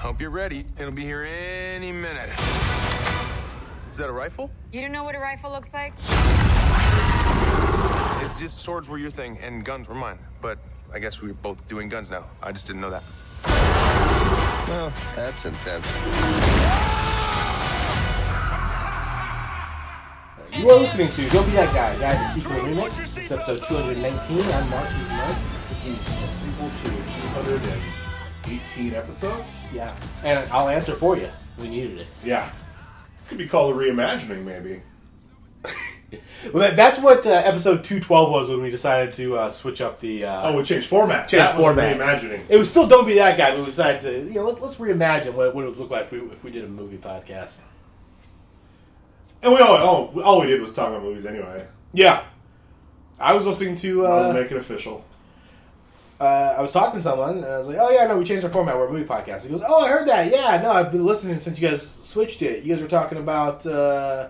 Hope you're ready. It'll be here any minute. Is that a rifle? You don't know what a rifle looks like? It's just swords were your thing and guns were mine. But I guess we're both doing guns now. I just didn't know that. Well, that's intense. You are listening to Don't Be That Guy, Guy the Sequel Remix. This is episode 219. I'm Mark, he's Mark. This is a sequel to 218 episodes. Yeah. And I'll answer for you. We needed it. Yeah. it could be called a reimagining, maybe. Well, that, that's what uh, episode 212 was when we decided to uh, switch up the. Uh, Oh, we changed format. Was format. reimagining. It was still Don't Be That Guy, but we decided to, you know, let's, let's reimagine what, what it would look like if we, if we did a movie podcast. And we all, all, all we did was talk about movies anyway. Yeah. I was listening to. I'll Uh, make it official. Uh, I was talking to someone, and I was like, "Oh yeah, no, we changed our format. We're a movie podcast." He goes, "Oh, I heard that. Yeah, no, I've been listening since you guys switched it. You guys were talking about uh,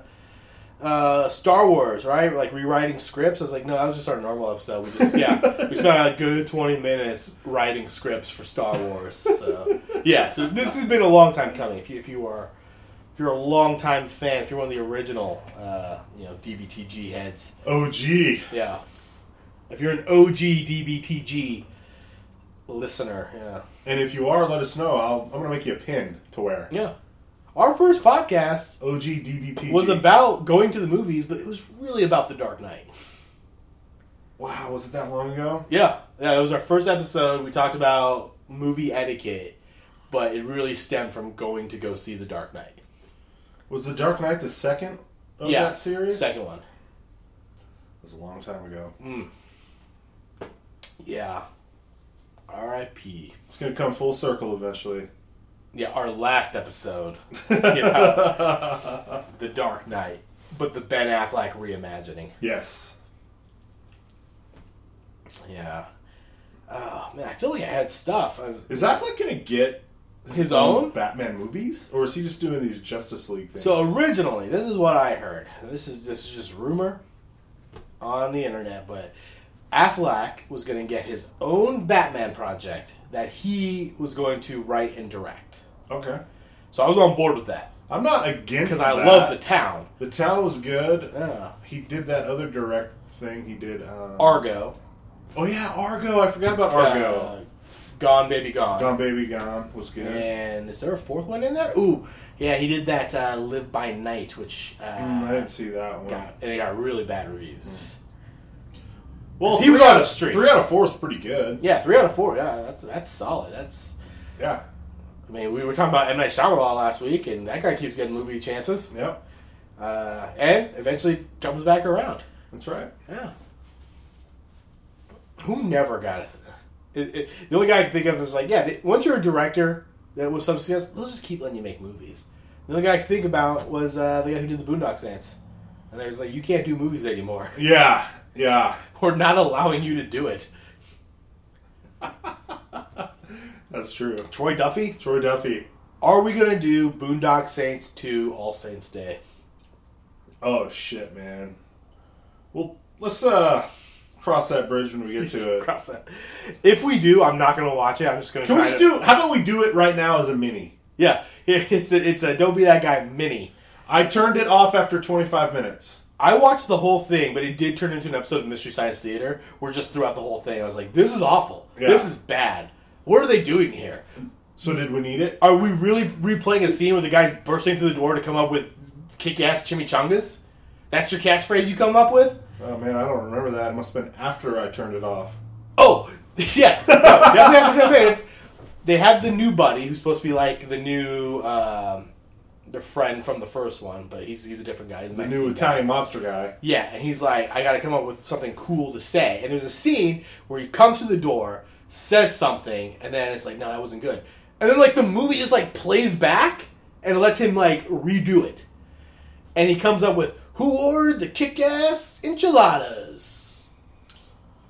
uh, Star Wars, right? Like rewriting scripts." I was like, "No, that was just our normal episode. We just yeah, we spent a good twenty minutes writing scripts for Star Wars." So yeah, so this has been a long time coming. If you if you are if you're a long time fan, if you're one of the original, uh, you know, DBTG heads, OG. yeah. If you're an OG DBTG listener, yeah. And if you are, let us know. I'll, I'm going to make you a pin to wear. Yeah. Our first podcast OG DBT. was about going to the movies, but it was really about The Dark Knight. Wow, was it that long ago? Yeah. Yeah, it was our first episode. We talked about movie etiquette, but it really stemmed from going to go see The Dark Knight. Was The Dark Knight the second of yeah. that series? Second one. It was a long time ago. Mm. Yeah. R.I.P. It's going to come full circle eventually. Yeah, our last episode about The Dark Knight, but the Ben Affleck reimagining. Yes. Yeah. Oh man, I feel like I had stuff. I was, Is Affleck going to get His own? Batman movies? Or is he just doing these Justice League things? so originally, this is what I heard. This is this is just rumor on the internet, but Affleck was going to get his own Batman project that he was going to write and direct. Okay. So I was on board with that I'm not against because I that. love the town. The town was good. Yeah. He did that other direct thing. He did. Um, Argo. Oh yeah, Argo. I forgot about Argo. Uh, Gone Baby Gone. Gone Baby Gone was good. And is there a fourth one in there? Ooh, yeah, he did that uh, Live by Night, which uh, Mm, I didn't see that one. got and it got really bad reviews. Well, He was three on out a of- streak. Three out of four is pretty good. Yeah, three out of four. Yeah, that's that's solid. That's Yeah. I mean, we were talking about M Night Shyamalan last week, and that guy keeps getting movie chances, Yep. uh, and eventually comes back around. That's right. Yeah. Who never got it? It- it- the only guy I can think of is like, yeah, th- once you're a director that was some success, they'll just keep letting you make movies. The only guy I can think about was uh, the guy who did the Boondock Saints. And there's like, you can't do movies anymore. Yeah. Yeah. We're not allowing you to do it. That's true. Troy Duffy, Troy Duffy. are we going to do Boondock Saints 2 All Saints Day? Oh shit, man. Well, let's uh cross that bridge when we get to it. Cross that. If we do, I'm not going to watch it. I'm just going to Can we just do? How about we do it right now as a mini? Yeah, it's a, it's a Don't Be That Guy mini. I turned it off after 25 minutes. I watched the whole thing, but it did turn into an episode of Mystery Science Theater where just throughout the whole thing, I was like, this is awful. Yeah. This is bad. What are they doing here? So did we need it? Are we really replaying a scene where the guy's bursting through the door to come up with kick ass chimichangas? That's your catchphrase you come up with? Oh man, I don't remember that. It must have been after I turned it off. Oh, yeah. No, definitely after 10 minutes. They have the new buddy who's supposed to be like the new, um, the friend from the first one, but he's, he's a different guy. The Mexican new guy. Italian monster guy. Yeah, and he's like, I got to come up with something cool to say. And there's a scene where he comes to the door, says something, and then it's like, no, that wasn't good. And then like the movie just like plays back and lets him like redo it. And he comes up with, "Who ordered the kick-ass enchiladas?"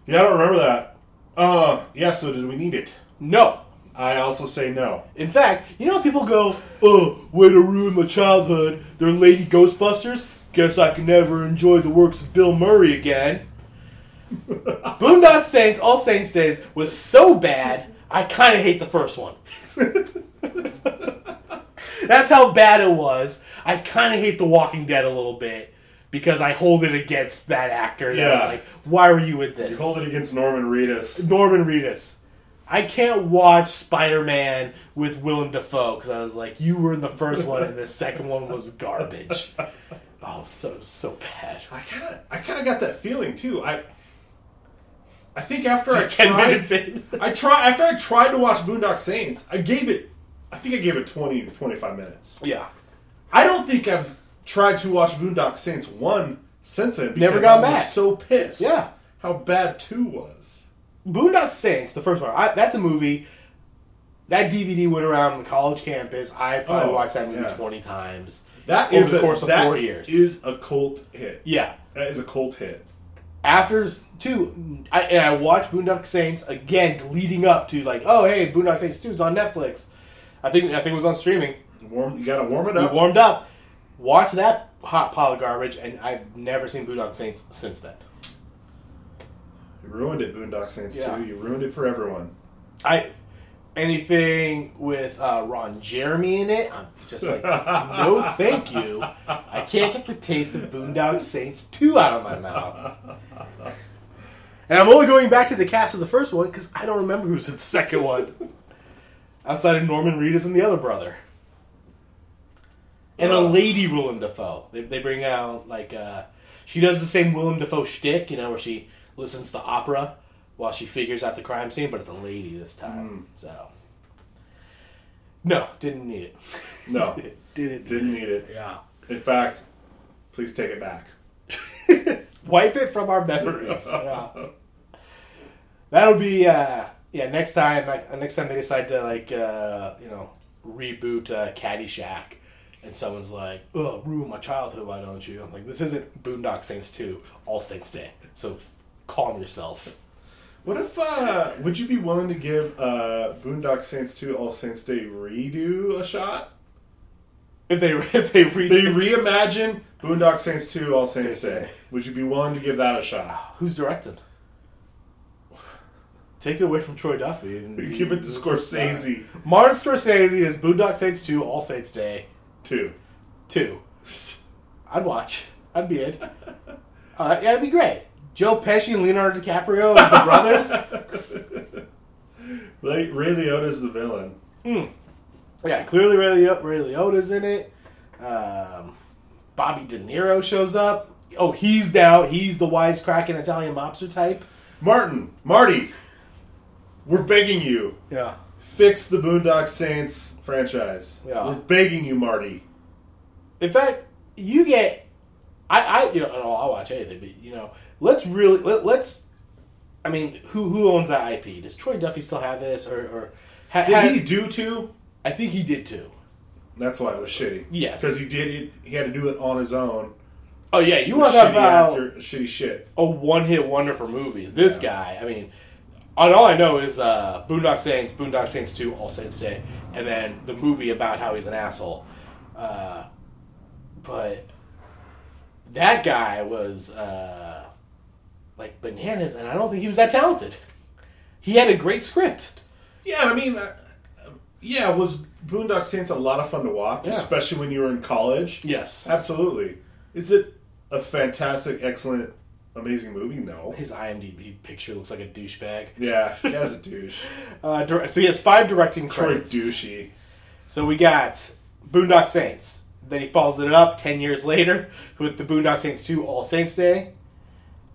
Yeah, I don't remember that. Uh, yeah. So did we need it? No. I also say no. In fact, you know how people go, "Oh, way to ruin my childhood." They're Lady Ghostbusters. Guess I can never enjoy the works of Bill Murray again. Boondock Saints, All Saints Days was so bad, I kind of hate the first one. That's how bad it was. I kind of hate The Walking Dead a little bit because I hold it against that actor. Yeah. Yeah. like, why were you in this? You hold it against Norman Reedus. Norman Reedus. I can't watch Spider Man with Willem Dafoe because I was like, you were in the first one and the second one was garbage. Oh, so so bad. I kind of, I kind of got that feeling too. I, I think after Just I tried, minutes in. I try after I tried to watch Boondock Saints, I gave it, I think I gave it twenty to twenty five minutes. yeah, I don't think I've tried to watch Boondock Saints one since then. Never because gone I was back. So pissed. Yeah. how bad two was. Boondock Saints, the first one. I, that's a movie. That DVD went around the college campus. I probably Oh, watched that movie yeah. twenty times. That Over is the a, course of four years. Is a cult hit. Yeah, That is a cult hit. after two, I, and I watched Boondock Saints again, leading up to like, oh hey, Boondock Saints two is on Netflix. I think I think it was on streaming. Warm, you got to warm it up. We warmed up, Watch that hot pile of garbage, and I've never seen Boondock Saints since then. You ruined it, Boondock Saints Yeah. too. You ruined it for everyone. I anything with uh, Ron Jeremy in it, I'm just like, no, thank you. I can't get the taste of Boondock Saints two out of my mouth. And I'm only going back to the cast of the first one because I don't remember who's in the second one. Outside of Norman Reedus and the other brother. And a Uh. lady Willem Dafoe. They, they bring out, like, uh, she does the same Willem Dafoe shtick, you know, where she listens to opera while she figures out the crime scene, but it's a lady this time. So. No, didn't need it. No, didn't. didn't need it. Yeah. In fact, please take it back. Wipe it from our memories. yeah. That'll be uh yeah, next time like, next time they decide to like uh you know, reboot uh Caddyshack and someone's like, "Oh, ruin my childhood, why don't you?" I'm like, "This isn't Boondock Saints 2, All Saints Day." So calm yourself. What if? uh Would you be willing to give uh Boondock Saints 2 All Saints Day redo a shot? If they if they read They reimagine Boondock Saints 2 All Saints Saints Day. Day. Would you be willing to give that a shot? who's directing? Take it away from Troy Duffy. And Give it to Scorsese Martin Scorsese is Boondock Saints 2, All Saints Day. 2. Two. I'd watch. I'd be in. Uh, yeah, it'd be great. Joe Pesci and Leonardo DiCaprio as the brothers. Ray, Ray Liotta's the villain. Yeah, clearly Ray, Lio- Ray Liotta's in it. Um, Bobby De Niro shows up. Oh, he's now he's the wisecracking Italian mobster type. Martin, Marty, we're begging you. Yeah. Fix the Boondock Saints franchise. Yeah. We're begging you, Marty. In fact, you get. I, I you know I'll watch anything, but you know let's really let, let's. I mean, who who owns that IP? Does Troy Duffy still have this, or or ha, Did ha- he do two? I think he did too. That's why it was shitty. Yes. because he did it. He had to do it on his own. Oh yeah, you want to talk about actor, shitty shit. a one-hit wonder for movies? This guy, I mean, all all I know is uh, Boondock Saints, Boondock Saints Two, All Saints Day, and then the movie about how he's an asshole. Uh, but that guy was uh, like bananas, and I don't think he was that talented. He had a great script. Yeah, I mean, uh, yeah, was Boondock Saints a lot of fun to watch, Yeah. especially when you were in college? Yes, Absolutely. Is it a fantastic, excellent, amazing movie? No. his IMDb picture looks like a douchebag. Yeah, he has a douche. Uh, so he has five directing Troy credits. douchey. So we got Boondock Saints. Then he follows it up ten years later with the Boondock Saints 2 All Saints Day.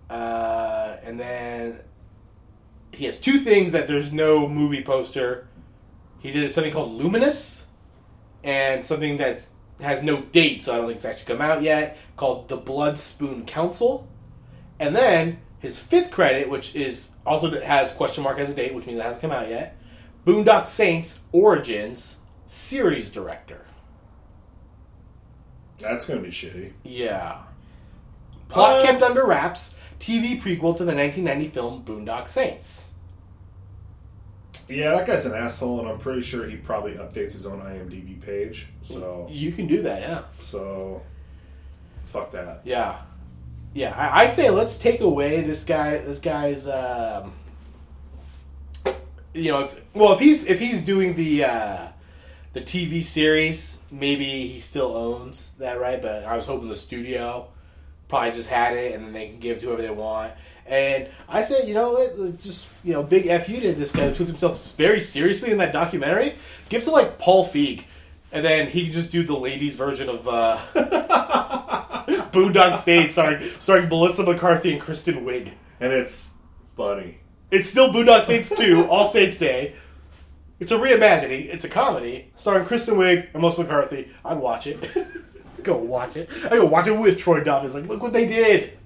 Uh, and then he has two things that there's no movie poster. He did something called Luminous and something that has no date, so I don't think it's actually come out yet, called The Blood Spoon Council. And then his fifth credit, which is also has question mark as a date, which means it hasn't come out yet. Boondock Saints Origins series director. That's gonna be shitty. Yeah. Plot Uh, kept under wraps. TV prequel to the 1990 film Boondock Saints. Yeah, that guy's an asshole, and I'm pretty sure he probably updates his own IMDb page. So, You can do that, yeah. so, fuck that. Yeah. Yeah, I, I say let's take away this guy. This guy's, um, you know, if, well, if he's if he's doing the uh, the TV series, maybe he still owns that right, but I was hoping the studio probably just had it and then they can give it to whoever they want. And I said, you know what, just you know, big f you to this guy who took himself very seriously in that documentary. Give it to like Paul Feig, and then he can just do the ladies' version of uh, Boondock State, starring starring Melissa McCarthy and Kristen Wiig. and it's funny. It's still Boondock Saints 2, All Saints Day. It's a reimagining. It's a comedy starring Kristen Wiig and Melissa McCarthy. I'd watch it. go watch it. I go watch it with Troy Duff. It's like, look what they did.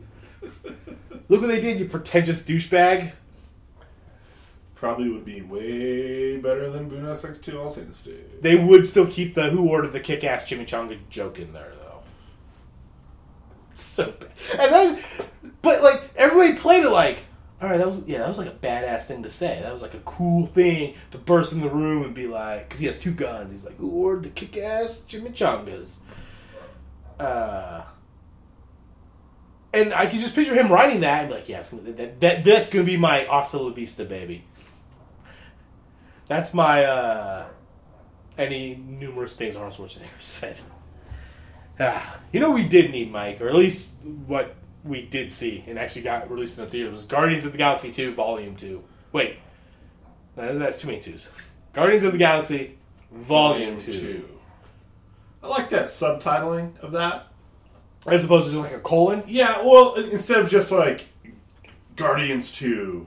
Look what they did, you pretentious douchebag. Probably would be way better than Boondock Saints 2 All Saints 2. They would still keep the Who Ordered the Kick Ass Chimichanga joke in there, though. So bad. And then, but like everybody played it like, all right, that was yeah, that was like a badass thing to say. That was like a cool thing to burst in the room and be like, because he has two guns. He's like, Who ordered the Kick Ass Chimichangas? Uh. And I can just picture him writing that and be like, yeah, that, that that's gonna be my Hasta La Vista, baby. That's my uh any numerous things Arnold Schwarzenegger said. Ah, you know, we did need Mike, or at least what we did see and actually got released in the theater was Guardians of the Galaxy 2, Volume 2. Wait, that- that's too many twos. Guardians of the Galaxy, Volume 2. I like that subtitling of that. As opposed to just like a colon? Yeah, well, instead of just like Guardians 2,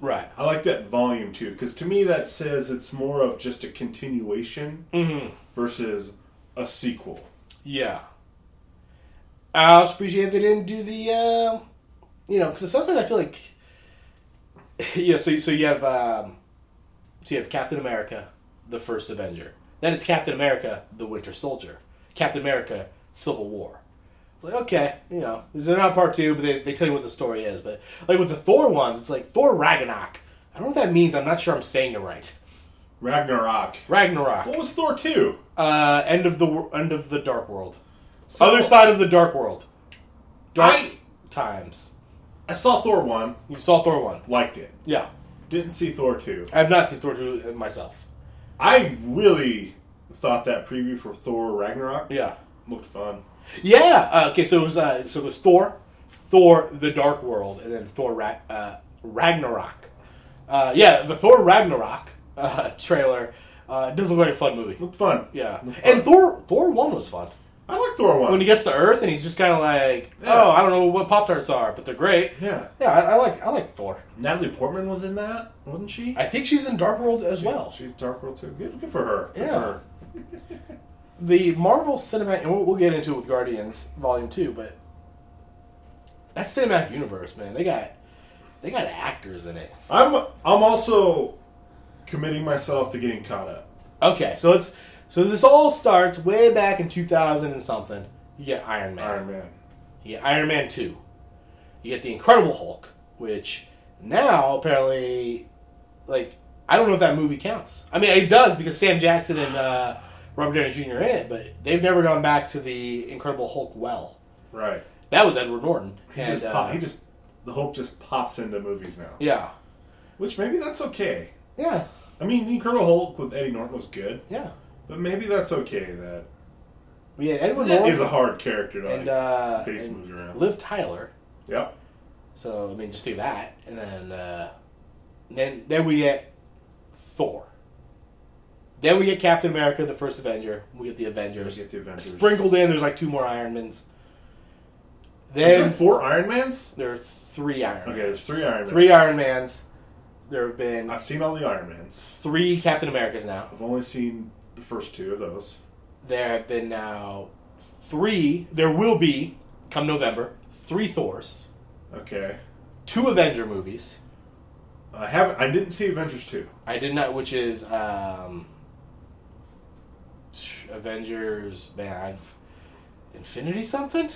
Right. I like that volume 2 because to me that says it's more of just a continuation Mm-hmm. versus a sequel. Yeah. I also appreciate they didn't do the, uh, you know, because sometimes I feel like, yeah. So so you have um, so you have Captain America, the first Avenger. Then it's Captain America, the Winter Soldier. Captain America, Civil War. Like okay, you know, they're not part two, but they, they tell you what the story is. But like with the Thor ones, it's like Thor Ragnarok. I don't know what that means. I'm not sure I'm saying it right. Ragnarok. Ragnarok. What was Thor 2? Uh, end of the end of the Dark World. So- Other side of the Dark World. Dark I times. I saw Thor 1, You saw Thor one. liked it. Yeah, Didn't see Thor 2. I have not seen Thor two myself. I really thought that preview for Thor Ragnarok Yeah. looked fun. Yeah. Uh, okay, so it was uh, so it was Thor, Thor the Dark World, and then Thor Ra- uh, Ragnarok. Uh, yeah, the Thor Ragnarok uh, trailer uh, does look like a fun movie. Looked fun. Yeah, Looked fun. and Thor Thor one was fun. I like Thor 1. When he gets to Earth and he's just kind of like, Yeah. oh, I don't know what Pop Tarts are, but they're great. yeah. Yeah, I, I like I like Thor. Natalie Portman was in that, wasn't she? I think she's in Dark World as well. She's Dark World too. Good, good for her. Good Yeah. for her. the Marvel cinematic, and we'll, we'll get into it with Guardians Volume Two, but that cinematic universe, man, they got they got actors in it. I'm I'm also committing myself to getting caught up. Okay, so it's so this all starts way back in two thousand and something. You get Iron Man. Iron Man. You get Iron Man Two. You get the Incredible Hulk, which now apparently, like, I don't know if that movie counts. I mean, it does because Sam Jackson and uh, Robert Downey Jr. are in it, but they've never gone back to the Incredible Hulk well. Right. That was Edward Norton. He and, just uh, pop, he just the Hulk just pops into movies now. yeah, Which maybe that's okay. yeah, I mean, the Incredible Hulk with Eddie Norton was good, yeah. But maybe that's okay. That We had Edward Norton is a hard character to and, like, uh, base and movies around. Liv Tyler. Yep. So I mean, just do that, and then uh, then then we get Thor. Then we get Captain America, the first Avenger. We get the Avengers. We Get the Avengers. Sprinkled in, there's like two more Ironmans. Is Then there four Iron Mans? there are three Ironmans. Okay, there's three Iron Mans. Three Ironmans. There have been I've seen all the Iron Mans. three Captain Americas now. I've only seen the first two of those. There have been now three. There will be come November three Thors, Okay. two Avenger movies. I haven't. I didn't see Avengers two. I did not, which is um, Avengers. Man, I've, Infinity something.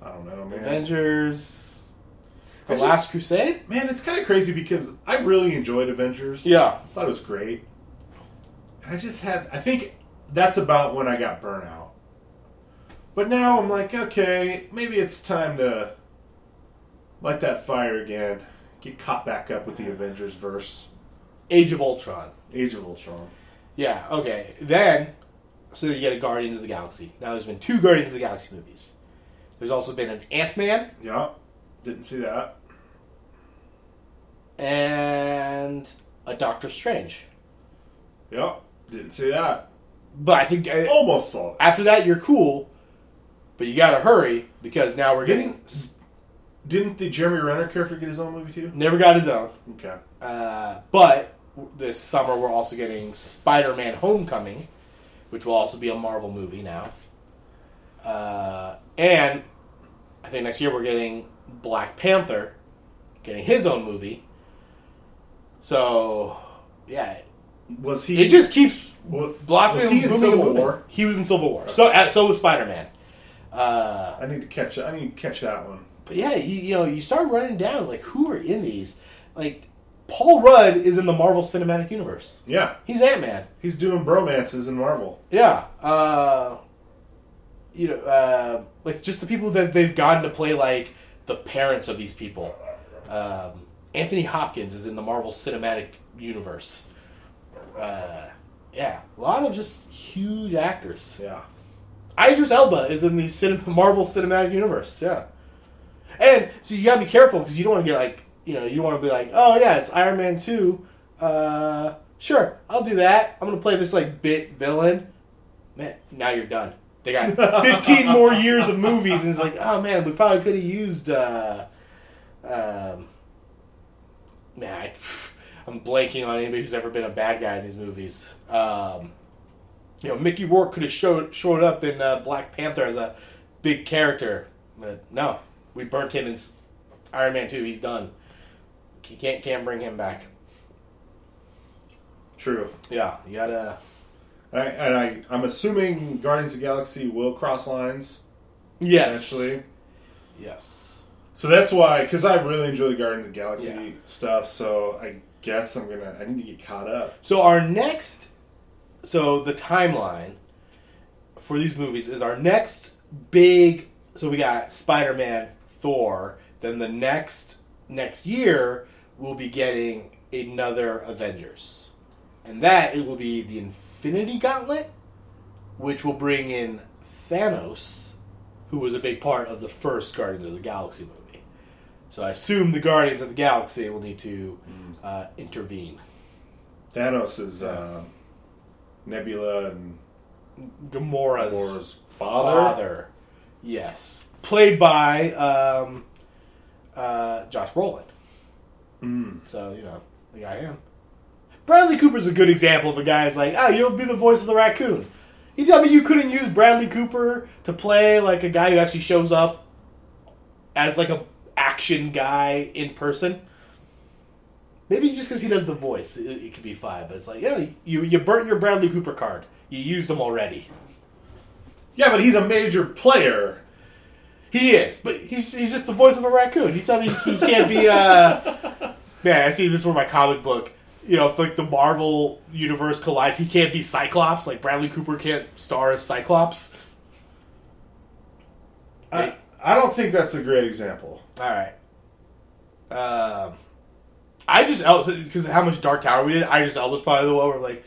I don't know, man. Avengers. The I just- Last Crusade. Man, it's kind of crazy because I really enjoyed Avengers. Yeah. thought it was great. I just had. I think that's about when I got burnout. But now I'm like, okay, maybe it's time to light that fire again. Get caught back up with the Avengers verse. Age of Ultron. Age of Ultron. Yeah, okay. Then, so you get a Guardians of the Galaxy. Now, there's been two Guardians of the Galaxy movies. There's also been an Ant Man Yeah, didn't see that. and a Doctor Strange. Yeah, didn't see that. But I think uh, Almost saw it. after that, you're cool, but you gotta hurry because now we're getting. Didn't didn't the Jeremy Renner character get his own movie too? Never got his own. Okay. Uh, but this summer, we're also getting Spider Man Homecoming, which will also be a Marvel movie now. Uh, and I think next year we're getting Black Panther, getting his own movie. So, yeah, Was he? it just keeps wa- blossoming. Was he in Civil. War? He was in Civil War. So, uh, so was Spider Man. Uh, I need to catch. I need to catch that one. but yeah, you, you know, you start running down like who are in these. Like Paul Rudd is in the Marvel Cinematic Universe. Yeah, He's Ant Man. he's doing bromances in Marvel. Yeah. Uh, you know, uh, like just the people that they've gotten to play like the parents of these people. Um, Anthony Hopkins is in the Marvel Cinematic Universe. Uh, yeah, a lot of just huge actors. Yeah. Idris Elba is in the cin- Marvel Cinematic Universe. Yeah, and so you gotta be careful because you don't want to get like you know you don't want to be like oh yeah it's Iron Man two. Uh, sure, I'll do that. I'm gonna play this like bit villain. Man, now you're done. They got 15 more years of movies, and it's like oh man, we probably could have used. Uh, um, man, I, I'm blanking on anybody who's ever been a bad guy in these movies. Um, you know, Mickey Rourke could have showed showed up in uh, Black Panther as a big character, but no, we burnt him in Iron Man two. He's done. You can't can't bring him back. True. Yeah, you gotta. I, and I, I'm assuming Guardians of the Galaxy will cross lines Yes. eventually. Yes. So that's why, because I really enjoy the Guardians of the Galaxy Yeah. stuff. So I guess I'm gonna. I need to get caught up. So our next, so the timeline for these movies is our next big. So we got Spider Man, Thor. Then the next next year we'll be getting another Avengers, and that it will be the Infinity Gauntlet, which will bring in Thanos, who was a big part of the first Guardians of the Galaxy movie. So I assume the Guardians of the Galaxy will need to uh, intervene. Thanos is uh, Nebula and Gamora's Thor's father. father. Yes, played by um, uh, Josh Brolin. Mm. So you know the guy I am. Bradley Cooper's a good example of a guy who's like, oh, you'll be the voice of the raccoon. You tell me you couldn't use Bradley Cooper to play like a guy who actually shows up as like a action guy in person. Maybe just because he does the voice, it, it could be fine. But it's like, yeah, you you burnt your Bradley Cooper card. You used him already. Yeah, but he's a major player. He is, but he's, he's just the voice of a raccoon. You tell me he can't be. Uh... Man, I see this for my comic book. You know, if like the Marvel universe collides, he can't be Cyclops. Like Bradley Cooper can't star as Cyclops. I, I don't think that's a great example. All right. Um, I just because how much Dark Tower we did. I just Elba's probably the one where like,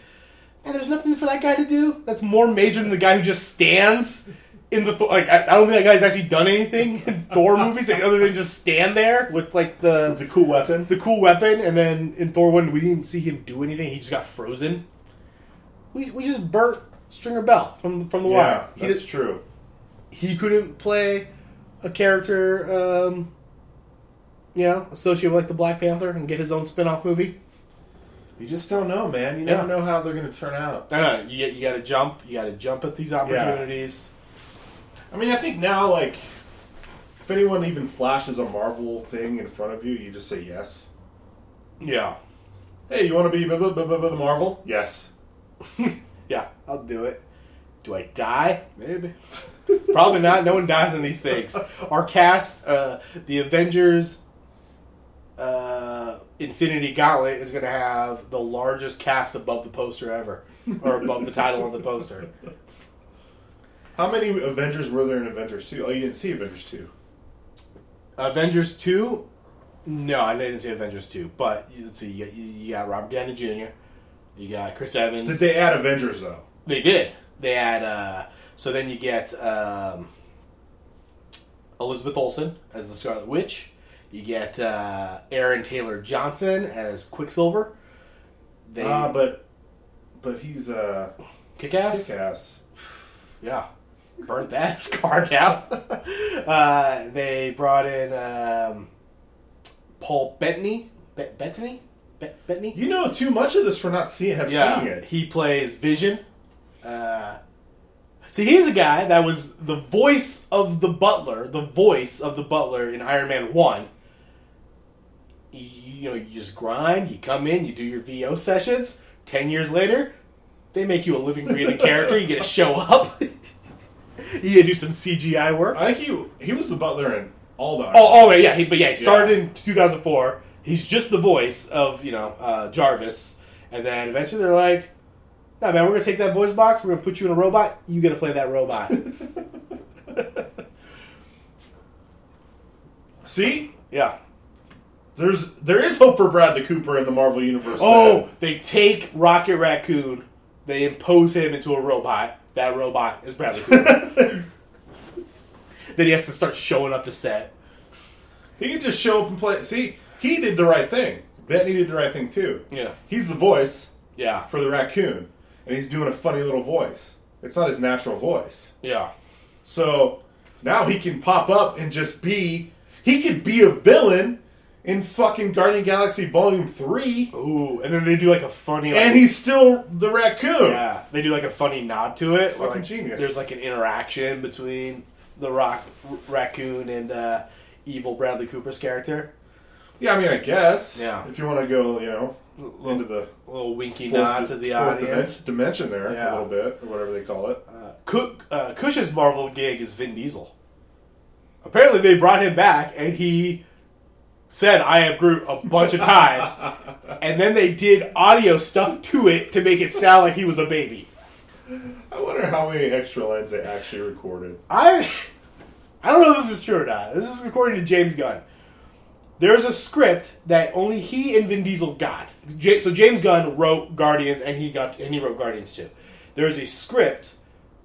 man, there's nothing for that guy to do. That's more major than the guy who just stands in the like. I, I don't think that guy's actually done anything in Thor movies like, other than just stand there with like the The cool weapon. the cool weapon, and then in Thor one we didn't see him do anything. He just got frozen. We, we just burnt Stringer Bell from from the Yeah, wire. He that's just true. he couldn't play a character, um, you know, associated with like the Black Panther and get his own spin off movie. You just don't know, man. You never Yeah. know how they're going to turn out. I know you you got to jump. You got to jump at these opportunities. I mean, I think now, like, if anyone even flashes a Marvel thing in front of you, you just say yes. Yeah. Hey, you want to be blah, blah, blah, blah, blah, Marvel? Yes. Yeah, I'll do it. Do I die? Maybe. Probably not. No one dies in these things. Our cast, uh, the Avengers uh, Infinity Gauntlet, is going to have the largest cast above the poster ever, or above the title on the poster. How many Avengers were there in Avengers 2? Oh, you didn't see Avengers 2. Avengers 2? No, I didn't see Avengers 2. But let's see, you, you got Robert Downey Jr., You got Chris Evans. Did they add Avengers though? They did. They had uh, so then you get um, Elizabeth Olsen as the Scarlet Witch. You get uh, Aaron Taylor Johnson as Quicksilver. They Ah, but but he's uh kick-ass. kick-ass. Yeah, burnt that card out. uh, they brought in um, Paul Bettany. Be- Bettany. Be- Bettany. You know too much of this for not seeing have Yeah, seen it. he plays Vision. Uh, see, he's a guy that was the voice of the Butler, the voice of the Butler in Iron Man One. You, you know, you just grind. You come in, you do your VO sessions. Ten years later, they make you a living, breathing character. You get to show up. you get to do some CGI work. I think he he was the butler in all the. Oh, oh yeah, he, but yeah, he started in 2004. He's just the voice of you know uh, Jarvis, and then eventually they're like, "No, man, we're gonna take that voice box. We're gonna put you in a robot. You get to play that robot." See, yeah. There's there is hope for Bradley Cooper in the Marvel universe. Oh, they take Rocket Raccoon. They impose him into a robot. That robot is Bradley Cooper. then he has to start showing up to set. he can just show up and play. See, he did the right thing. Bettany did the right thing too. Yeah. He's the voice Yeah. for the raccoon, and he's doing a funny little voice. It's not his natural voice. Yeah. So now he can pop up and just be. He could be a villain in fucking Guardian Galaxy Volume Three, Ooh, and then they do like a funny. Like, and he's still the raccoon. Yeah, they do like a funny nod to it. Fucking like, genius. There's like an interaction between the rock r- raccoon and uh, evil Bradley Cooper's character. Yeah, I mean, I guess. Yeah. If you want to go, you know, into the A little winky nod di- to the audience. dimen- dimension there Yeah. a little bit, or whatever they call it. Uh, Cook, uh, Cush's Marvel gig is Vin Diesel. Apparently, they brought him back, and he said "I am Groot" a bunch of times, and then they did audio stuff to it to make it sound like he was a baby. I wonder how many extra lines they actually recorded. I I don't know if this is true or not. This is according to James Gunn. There's a script that only he and Vin Diesel got. J- so James Gunn wrote Guardians, and he got and he wrote Guardians too. There's a script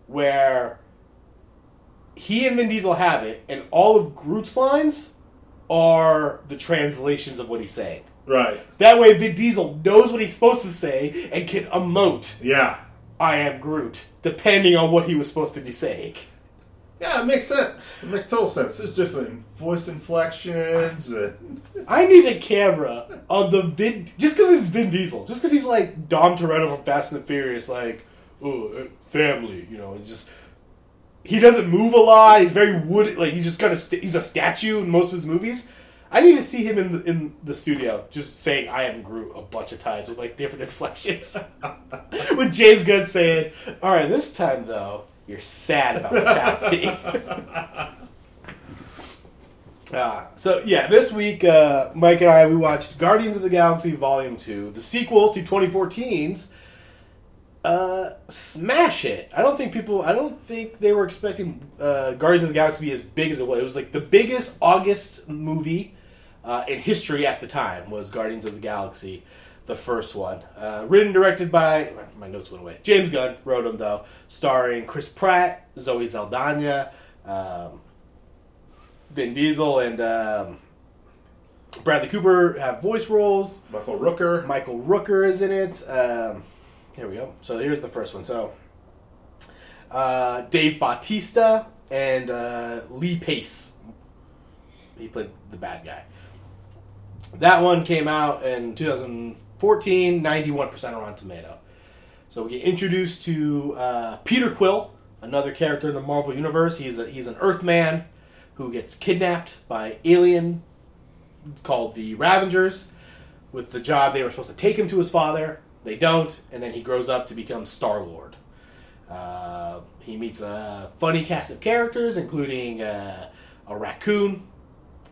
where he and Vin Diesel have it, and all of Groot's lines are the translations of what he's saying. Right. That way, Vin Diesel knows what he's supposed to say and can emote Yeah. "I am Groot," depending on what he was supposed to be saying. Yeah, it makes sense. It makes total sense. There's different voice inflections. I need a camera on the Vin, just because it's Vin Diesel, just because he's like Dom Toretto from Fast and the Furious, like oh family, you know, and just he doesn't move a lot. He's very wood, like he just kind of st- he's a statue in most of his movies. I need to see him in the in the studio just saying "I am Groot" a bunch of times with like different inflections. with James Gunn saying, "All right, this time though, you're sad about what's happening." Uh, so yeah, this week uh, Mike and I we watched Guardians of the Galaxy Volume Two, the sequel to 2014's uh, smash it. I don't think people. I don't think they were expecting uh, Guardians of the Galaxy to be as big as it was. It was like the biggest August movie uh, in history at the time was Guardians of the Galaxy, the first one. Uh, written directed by my notes went away. James Gunn wrote them though, starring Chris Pratt, Zoe Saldana. Um, Vin Diesel and um, Bradley Cooper have voice roles. Michael Rooker. Michael Rooker is in it. Um, here we go. So here's the first one. So uh, Dave Bautista and uh, Lee Pace. He played the bad guy. That one came out in 2014, 91% on Rotten Tomato. So we get introduced to uh, Peter Quill, another character in the Marvel Universe. He's a, he's an Earthman who gets kidnapped by alien called the Ravagers with the job they were supposed to take him to his father. They don't, and then he grows up to become Star Lord. Uh, he meets a funny cast of characters, including uh, a raccoon,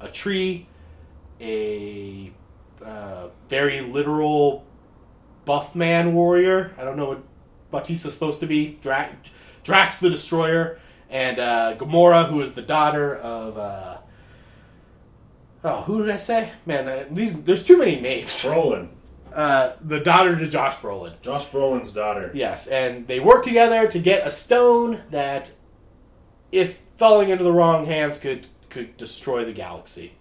a tree, a uh, very literal buff man warrior. I don't know what Bautista's supposed to be. Dra- Drax the Destroyer, and uh, Gamora, who is the daughter of. Uh, oh, who did I say? Man, uh, these there's too many names. Brolin. Uh, the daughter to Josh Brolin. Josh Brolin's daughter. Yes, and they work together to get a stone that, if falling into the wrong hands, could could destroy the galaxy.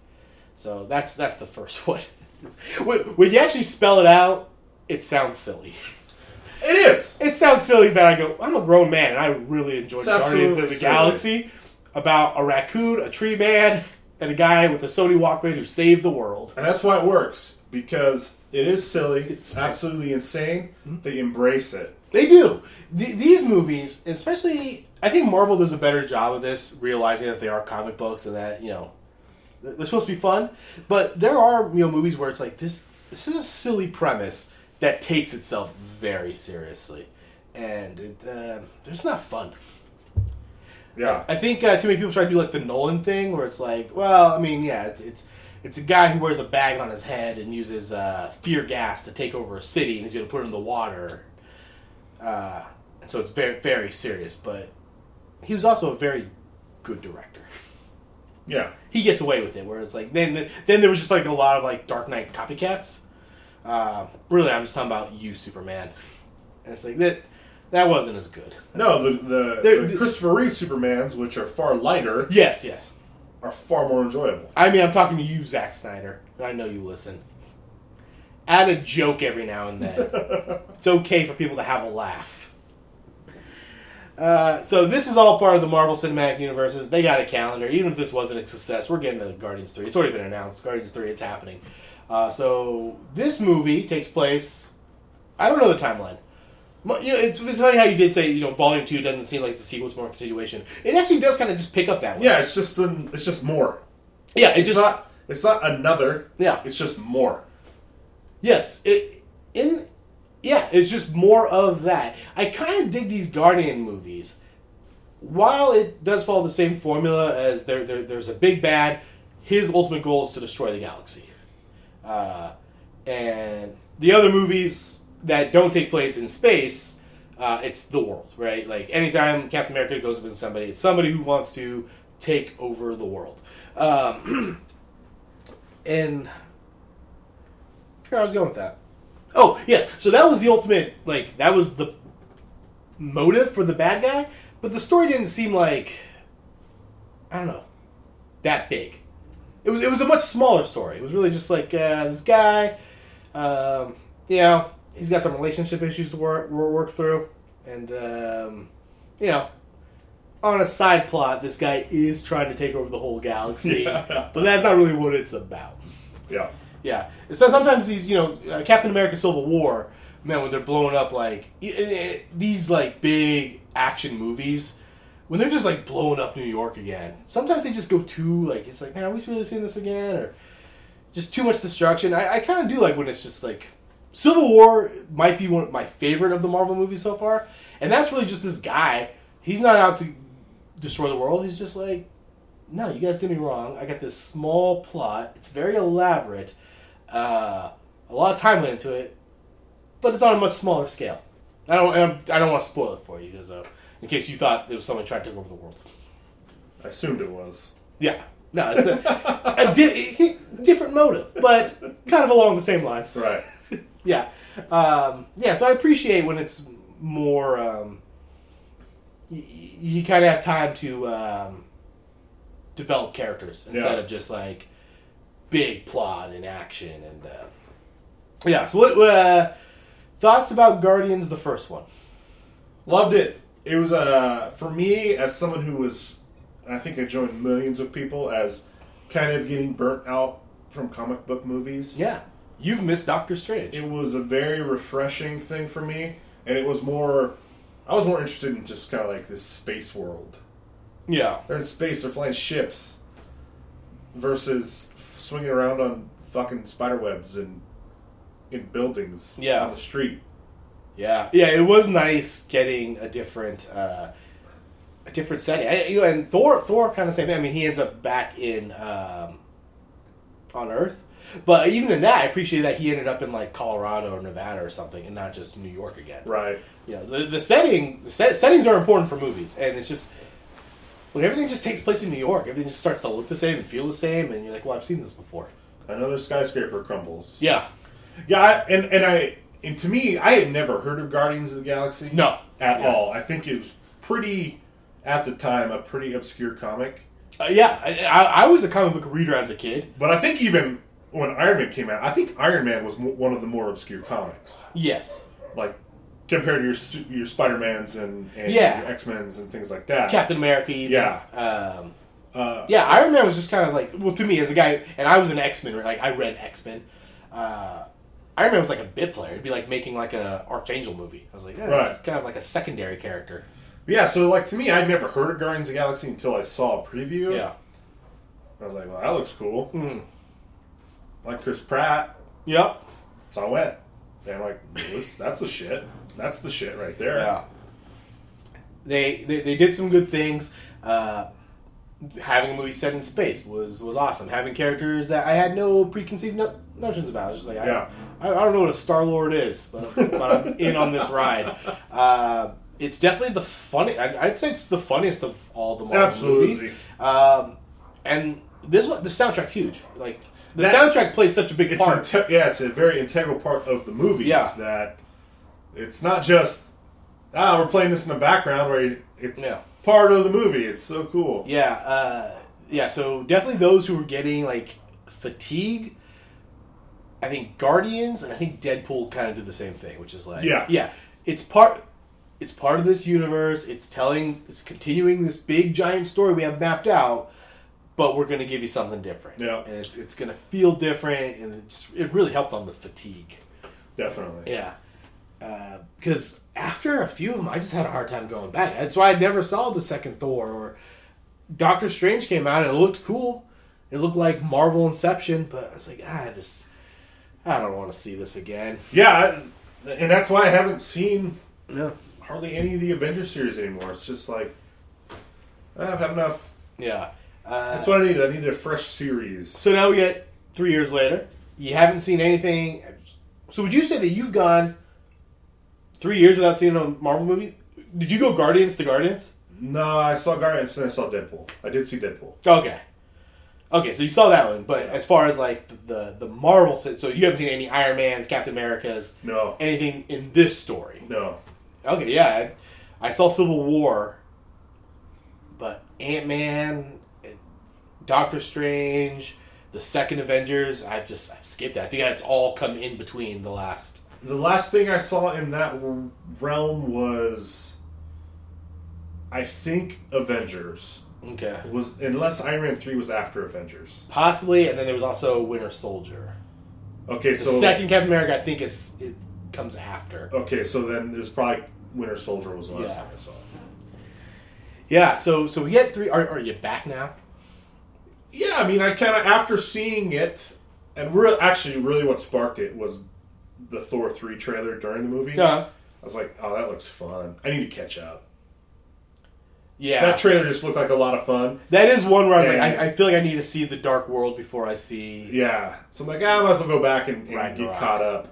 So that's that's the first one. when, you actually spell it out, it sounds silly. It is. It sounds silly that I go. I'm a grown man, and I really enjoyed Guardians of the silly. Galaxy about a raccoon, a tree man, and a guy with a Sony Walkman who saved the world. And that's why it works because it is silly, it's absolutely insane. They embrace it. They do. Th- these movies, especially, I think Marvel does a better job of this, realizing that they are comic books and that you know they're they're supposed to be fun. But there are you know movies where it's like this. This is a silly premise that takes itself very seriously, and it, uh, it's not fun. Yeah. I think uh, too many people try to do like the Nolan thing, where it's like, well, I mean, yeah, it's it's it's a guy who wears a bag on his head and uses uh, fear gas to take over a city, and he's going to put it in the water. Uh, and so it's very very serious, but he was also a very good director. Yeah. He gets away with it, where it's like then then there was just like a lot of like Dark Knight copycats. Uh, really, I'm just talking about you, Superman. And it's like that that wasn't as good. No, the the, the Christopher Reeve Supermans, which are far lighter, Yes, yes. Are far more enjoyable. I mean, I'm talking to you, Zack Snyder, and I know you listen. Add a joke every now and then. it's okay for people to have a laugh. Uh, so this is all part of the Marvel Cinematic Universes. They got a calendar. Even if this wasn't a success, we're getting the Guardians Three. It's already been announced. Guardians Three, it's happening. Uh, so this movie takes place. I don't know the timeline. You know, it's, it's funny how you did say you know Volume Two doesn't seem like the sequel; it's more a continuation. It actually does kind of just pick up that way. Yeah, it's just an, it's just more. yeah. It It's just not it's not another. Yeah. It's just more. Yes, it in yeah, it's just more of that. I kind of dig these Guardian movies. While it does follow the same formula as there, there there's a big bad, his ultimate goal is to destroy the galaxy. Uh, and the other movies that don't take place in space, uh, it's the world, right? Like anytime Captain America goes up against somebody, it's somebody who wants to take over the world. Um, and I forgot I was going with that. Oh yeah, so that was the ultimate like that was the motive for the bad guy, but the story didn't seem like I don't know that big. It was it was a much smaller story. It was really just like uh, this guy, um, you know, he's got some relationship issues to work work, through, and um, you know, on a side plot, this guy is trying to take over the whole galaxy, Yeah. but that's not really what it's about. Yeah. Yeah. So sometimes these, you know, uh, Captain America: Civil War, man, when they're blowing up like i- i- these like big action movies, when they're just like blowing up New York again, sometimes they just go too like it's like, man, are we really seeing this again, or just too much destruction. I, I kind of do like when it's just like Civil War might be one of my favorite of the Marvel movies so far, and that's really just this guy. He's not out to destroy the world. He's just like, no, you guys did me wrong. I got this small plot. It's very elaborate. Uh, a lot of time went into it, but it's on a much smaller scale. I don't. and I'm- I don't want to spoil it for you, because uh, in case you thought it was someone trying to take over the world. I assumed it was. Yeah. No, it's a, a di- different motive, but kind of along the same lines. Right. Yeah, um, yeah. So I appreciate when it's more. Um, y- you kind of have time to um, develop characters instead Yeah. of just like big plot and action and uh, yeah. So what uh, thoughts about Guardians? The first one. Loved it. It was uh for me as someone who was I think I joined millions of people as kind of getting burnt out from comic book movies. Yeah, you've missed Doctor Strange. It was a very refreshing thing for me and it was more I was more interested in just kind of like this space world. yeah, They're in space, they're flying ships versus swinging around on fucking spider webs and in buildings Yeah. on the street. Yeah, yeah, it was nice getting a different, uh, a different setting. I, you know, and Thor, Thor, kind of same thing. I mean, he ends up back in um, on Earth, but even in that, I appreciate that he ended up in like Colorado or Nevada or something, and not just New York again. Right. You know, the the setting, the set, settings are important for movies, and it's just when everything just takes place in New York, everything just starts to look the same and feel the same, and you're like, well, I've seen this before. Another skyscraper crumbles. Yeah, Yeah, I, and and I and to me, I had never heard of Guardians of the Galaxy. No. at Yeah. all. I think it was pretty at the time a pretty obscure comic. Uh, yeah, I, I, was a comic book reader as a kid. But I think even when Iron Man came out, I think Iron Man was mo- one of the more obscure comics. Yes, Like compared to your your Spider Mans and, and Yeah. your X Men's and things like that. Captain America. Even. Yeah. Um, Uh, yeah, Iron Man was just kind of like well to me as a guy, and I was an X Men. Like I read X Men. Uh, Iron Man was like a bit player. It'd be like making like a Archangel movie. I was like, yeah, Right. it's kind of like a secondary character. Yeah. So like to me, I'd never heard of Guardians of the Galaxy until I saw a preview. Yeah. I was like, well, that looks cool. Mhm. Like Chris Pratt. Yep. So I went. And I'm like, this, that's the shit. That's the shit right there. Yeah. They, they they did some good things. Uh, having a movie set in space was was awesome. Having characters that I had no preconceived no- notions about. I was just like, I, Yeah. I, I don't know what a Star Lord is, but, but I'm in on this ride. Uh, it's definitely the funny. I, I'd say it's the funniest of all the Marvel Absolutely. movies. Um, and this one, the soundtrack's huge. Like the That- soundtrack plays such a big It's part. inte- yeah, it's a very integral part of the movies Yeah. that it's not just ah we're playing this in the background where it's Yeah. part of the movie. It's so cool. Yeah, uh, yeah. So definitely those who were getting like fatigue. I think Guardians and I think Deadpool kind of did the same thing, which is like, Yeah. yeah. It's part, it's part of this universe. It's telling, it's continuing this big giant story we have mapped out, but we're going to give you something different. Yeah. and it's it's going to feel different, and it just it really helped on the fatigue. Definitely. Yeah. Because after a few of them, I just had a hard time going back. That's why I never saw the second Thor or Doctor Strange came out and it looked cool. It looked like Marvel Inception, but I was like, ah, I just, I don't want to see this again. Yeah, and that's why I haven't seen Yeah. Hardly any of the Avengers series anymore. It's just like I've had enough. Yeah. Uh, That's what I needed. I needed a fresh series. so now we get three years later. You haven't seen anything. So would you say that you've gone three years without seeing a Marvel movie? Did you go Guardians to Guardians? No, I saw Guardians and I saw Deadpool. I did see Deadpool. Okay. Okay, so you saw that one, but as far as like the the, Marvel, so you haven't seen any Iron Man's, Captain America's, No, anything in this story. no. Okay, yeah, I, I saw Civil War, but Ant Man, eh, Doctor Strange, the second Avengers, I've just I've skipped it. I think it's all come in between the last. The last thing I saw in that realm was, I think, Avengers. Okay, Was unless Iron Man three was after Avengers. possibly, and then there was also Winter Soldier. Okay, The so second Captain America, I think, is it comes after. okay, so then it was probably Winter Soldier was the last Yeah. time I saw. it. Yeah, so so we get three. Are, are you back now? Yeah, I mean, I kind of after seeing it, and real actually, really, what sparked it was the Thor three trailer during the movie. Yeah. I was like, oh, that looks fun. I need to catch up. Yeah, That trailer just looked like a lot of fun. that is one where I was like, I, I feel like I need to see the Dark World before I see. Yeah, so I'm like, ah, I might as well go back and, and get caught up.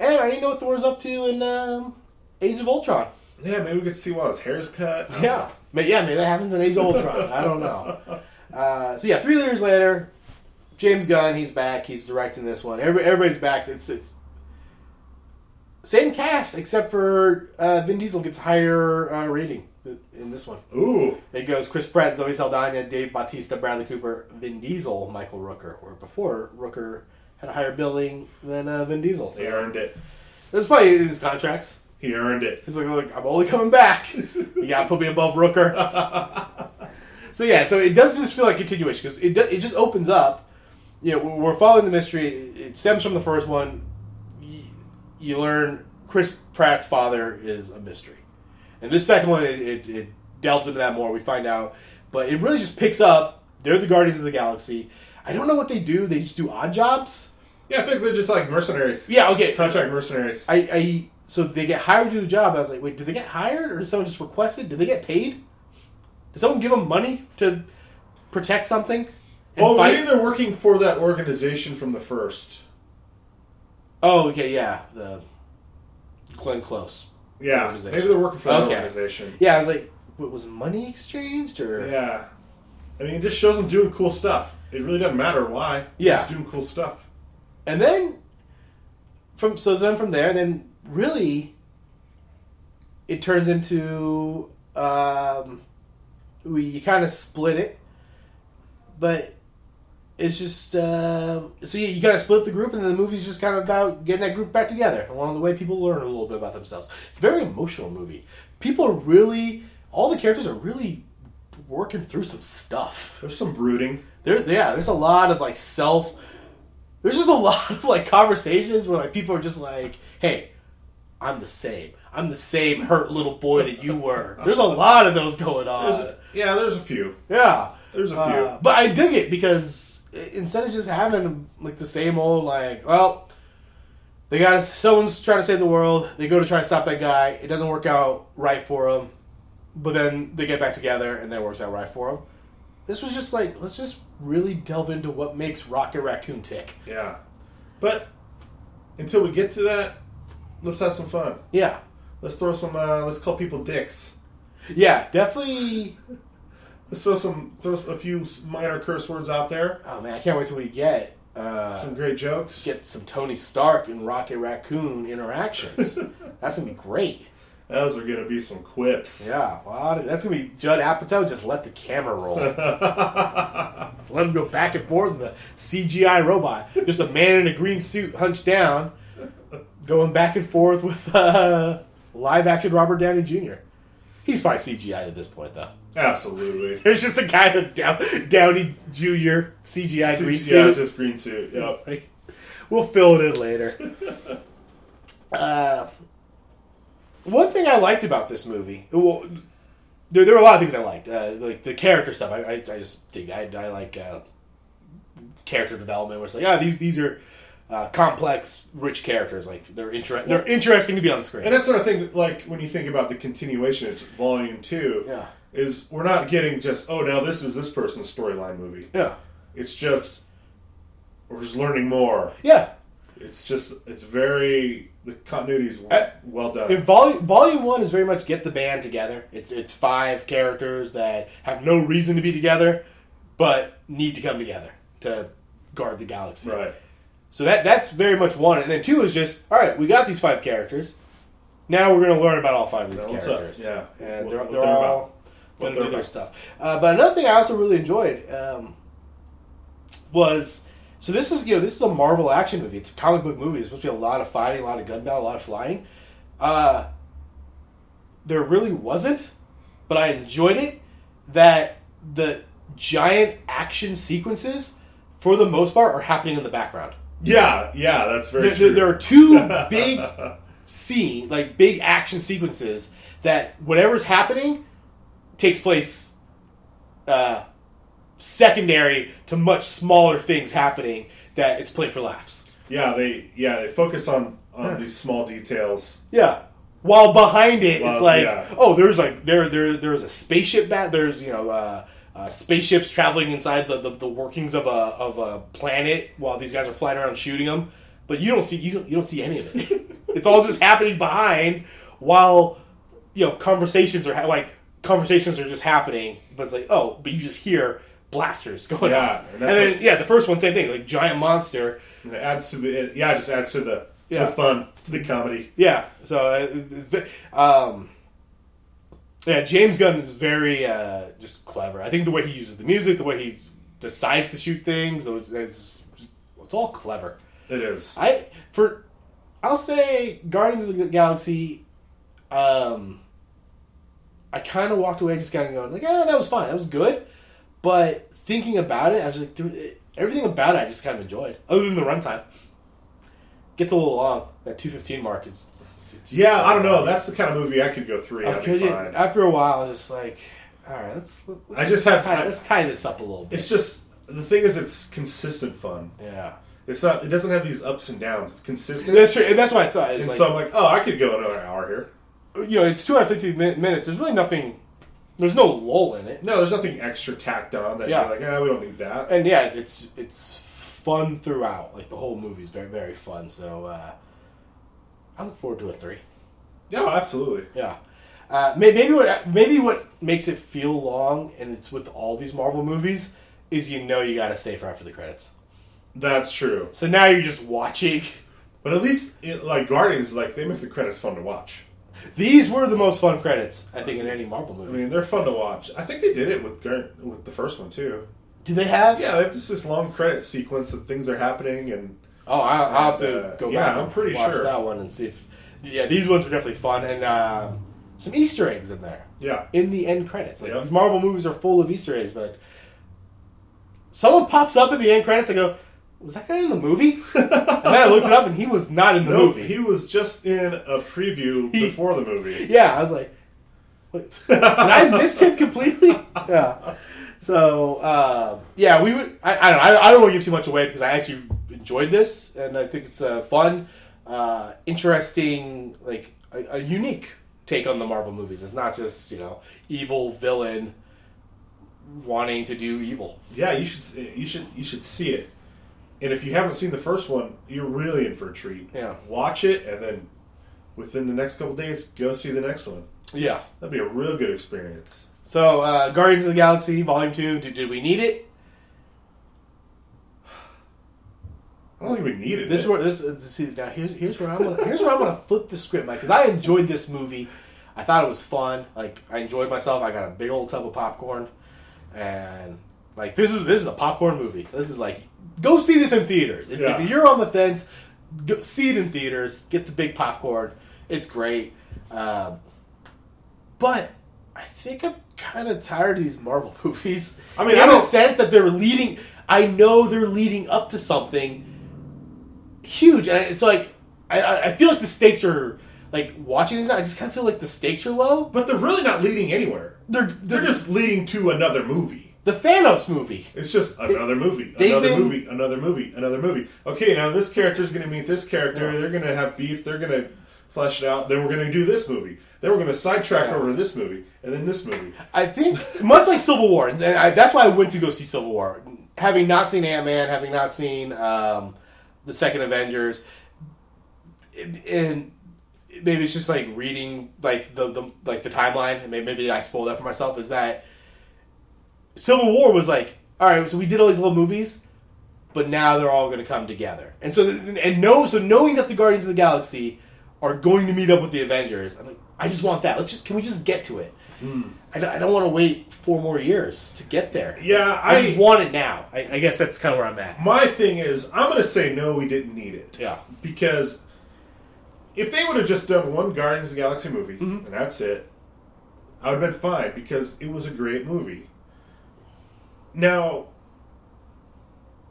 And I to know what Thor's up to in um, Age of Ultron. Yeah, maybe we could see while his hair's cut. Yeah, May- yeah, maybe that happens in Age of Ultron. I don't know. Uh, so yeah, three years later, James Gunn, he's back. He's directing this one. Everybody, everybody's back. It's, it's same cast except for uh, Vin Diesel gets higher uh, rating in this one. Ooh, It goes Chris Pratt, Zoe Saldana, Dave Bautista, Bradley Cooper, Vin Diesel, Michael Rooker, or before Rooker had a higher billing than uh, Vin Diesel. he earned it. that's probably in his contracts. He earned it. He's like, look, I'm only coming back. You gotta put me above Rooker. so yeah, so it does just feel like continuation because it do, it just opens up. You know, we're- we're following the mystery. It stems from the first one. You, you learn Chris Pratt's father is a mystery, and this second one it, it, it delves into that more. We find out, but it really just picks up. They're the Guardians of the Galaxy. I don't know what they do. They just do odd jobs. Yeah, I think they're just like mercenaries. Yeah, okay. Contract mercenaries. I, I so they get hired to do the job. I was like, wait, did they get hired or did someone just request it? Did they get paid? Did someone give them money to protect something? Well, fight? maybe they're working for that organization from the first. Oh, okay, yeah, the Glenn Close. Yeah, maybe they're working for that Okay. organization. Yeah, I was like, what, was money exchanged or? Yeah. I mean, it just shows them doing cool stuff. It really doesn't matter why. They're Yeah. just doing cool stuff. And then from so then from there, then really, it turns into um, we you kind of split it, but it's just uh, so you, you kind of split up the group, and then the movie's just kind of about getting that group back together. Along the way, people learn a little bit about themselves. It's a very emotional movie. People are really all the characters are really working through some stuff. There's some brooding. There, yeah, there's a lot of like self. There's just a lot of like conversations where like people are just like, "Hey, I'm the same. I'm the same hurt little boy that you were." There's a lot of those going on. There's a, yeah, there's a few. yeah, There's a few. Uh, but I dig it because instead of just having like the same old like, well, they got someone's trying to save the world. They go to try and stop that guy. It doesn't work out right for them, but then they get back together and then it works out right for them. This was just like let's just really delve into what makes Rocket Raccoon tick. Yeah. But until we get to that, let's have some fun. Yeah, Let's throw some. Uh, let's call people dicks. yeah, definitely. Let's throw some. Throw a few minor curse words out there. Oh man, I can't wait till we get uh, Some great jokes. get some Tony Stark and Rocket Raccoon interactions. That's gonna be great. Those are gonna be some quips. Yeah, wow, that's gonna be Judd Apatow. Just let the camera roll. Just let him go back and forth with a CGI robot. Just a man in a green suit, hunched down, going back and forth with uh, live action Robert Downey Jr. He's probably CGI at this point, though. Absolutely. There's just a guy with Dow- Downey Jr. CGI green suit. yeah, just green suit. Yep. Like, we'll fill it in later. uh, one thing I liked about this movie, well, there, there were a lot of things I liked, uh, like the character stuff. I, I, I just think I, I like uh, character development. Where it's like, ah, these these are uh, complex, rich characters. Like they're inter- they're interesting to be on screen. And that's sort of thing. Like when you think about the continuation, it's volume two. Yeah. Is we're not getting just oh now this is this person's storyline movie. yeah, It's just we're just learning more. yeah. It's just it's very the continuity is Uh, well done. In volume volume one is very much get the band together. It's it's five characters that have no reason to be together, but need to come together to guard the galaxy. right. So that that's very much one. And then two is just all right. We got these five characters. Now we're going to learn about all five of these what's up? characters. Yeah. and What- they're, what they're they're all about. Going to do their stuff. Uh, but another thing I also really enjoyed um, was so this is you know this is a Marvel action movie. It's a comic book movie. It's supposed to be a lot of fighting, a lot of gun battle, a lot of flying. Uh, there really wasn't, but I enjoyed it. That the giant action sequences, for the most part, are happening in the background. Yeah, yeah, that's very There, true. there, are two big scene, like big action sequences that whatever's happening takes place uh, secondary to much smaller things happening that it's played for laughs. yeah, they yeah they focus on on these small details. Yeah. While behind it, it's like, yeah. oh, there's like there there there's a spaceship bat. There's you know uh, uh, spaceships traveling inside the, the, the workings of a of a planet while these guys are flying around shooting them. But you don't see you don't, you don't see any of it. it's all just happening behind while you know conversations are ha- like conversations are just happening. But it's like oh, but you just hear blasters going Yeah, off. and And, then what- yeah, the first one same thing like giant monster. And it adds to the it, yeah, it just adds to the to Yeah. the fun, to the comedy. Yeah. So, uh, um, yeah, James Gunn is very uh, just clever. I think the way he uses the music, the way he decides to shoot things, it's, it's all clever. It is. I for I'll say Guardians of the Galaxy. Um, I kind of walked away just kind of going like, "Yeah, that was fine. That was good." But thinking about it, I was like, dude, everything about it, I just kind of enjoyed, other than the runtime. Gets a little long. That two fifteen mark is. Just, Yeah, I don't know. That's the kind of movie I could go three. Fine. after a while, I was just like, all right, let's. let's I just have- tie, I- let's tie this up a little bit. It's just the thing is, it's consistent fun. yeah, It's not. It doesn't have these ups and downs. It's consistent. that's true. And that's what I thought. And like, so I'm like, oh, I could go another hour here. you know, it's two hours fifteen minutes. There's really nothing. There's no lull in it, No, there's nothing extra tacked on that Yeah. you're like, ah, we don't need that. and yeah, it's it's fun throughout. Like the whole movie's very very fun. So uh, I look forward to a three. Yeah, absolutely. Yeah. Uh, may- maybe what maybe what makes it feel long, and it's with all these Marvel movies, is you know you got to stay for after the credits. That's true. So now you're just watching But at least, it, like Guardians, like they make the credits fun to watch. These were the most fun credits I think in any Marvel movie. I mean, they're fun to watch. I think they did it with Gar- with the first one too. Do they have? Yeah, they have just this long credit sequence of things are happening, and Oh, I'll, I'll have to Uh, go yeah, back. I'm and pretty watch sure. that one and see if. Yeah, these ones were definitely fun and uh, some Easter eggs in there yeah, in the end credits. Like Yeah. these Marvel movies are full of Easter eggs, but someone pops up in the end credits. and go, "Was that guy in the movie?" and then I looked it up, and he was not in the no, movie. he was just in a preview He- before the movie. Yeah, I was like, Wait, did I miss him completely? Yeah. So uh, yeah, we would. I, I don't. Know, I, I don't want to give too much away because I actually enjoyed this, and I think it's a fun, uh, interesting, like a, a unique take on the Marvel movies. It's not just you know evil villain wanting to do evil. Yeah, you should you should you should see it. And if you haven't seen the first one, you're really in for a treat. Yeah. Watch it, and then within the next couple days, go see the next one. Yeah. That'd be a real good experience. So uh, Guardians of the Galaxy Volume Two. Did, did we need it? I don't think we needed it. This it. is where this uh, see now here's here's where I'm gonna here's where I'm gonna flip the script, Mike, because I enjoyed this movie. I thought it was fun. Like I enjoyed myself. I got a big old tub of popcorn, and like this is this is a popcorn movie. This is like go see this in theaters. If, Yeah. if you're on the fence, go, see it in theaters. Get the big popcorn. It's great. Um, but I think I'm kind of tired of these Marvel movies. I mean, in I the sense that they're leading. I know they're leading up to something huge, and it's like I- I, I feel like the stakes are like watching these. I just kind of feel like the stakes are low. But they're really not leading anywhere. They're They're they're, just leading to another movie. The Thanos movie. It's just another movie, they've another been- movie, another movie, another movie. Okay, now this character's going to meet this character. They're going to have beef. They're going to flesh it out. Then we're going to do this movie. Then we're going to sidetrack Yeah. over to this movie, and then this movie. I think much like Civil War, and I, that's why I went to go see Civil War. Having not seen Ant Man, having not seen um, the second Avengers, and maybe it's just like reading like the, the like the timeline, and maybe, maybe I spoiled that for myself. Is that Civil War was like, all right, so we did all these little movies, but now they're all going to come together, and so and no, so knowing that the Guardians of the Galaxy are going to meet up with the Avengers, I'm like, I just want that. Let's just can we just get to it? I don't, I don't want to wait four more years to get there. Yeah, I, I. just want it now. I, I guess that's kind of where I'm at. my thing is, I'm going to say no. We didn't need it. Yeah. because if they would have just done one Guardians of the Galaxy movie Mm-hmm. and that's it, I would have been fine because it was a great movie. Now,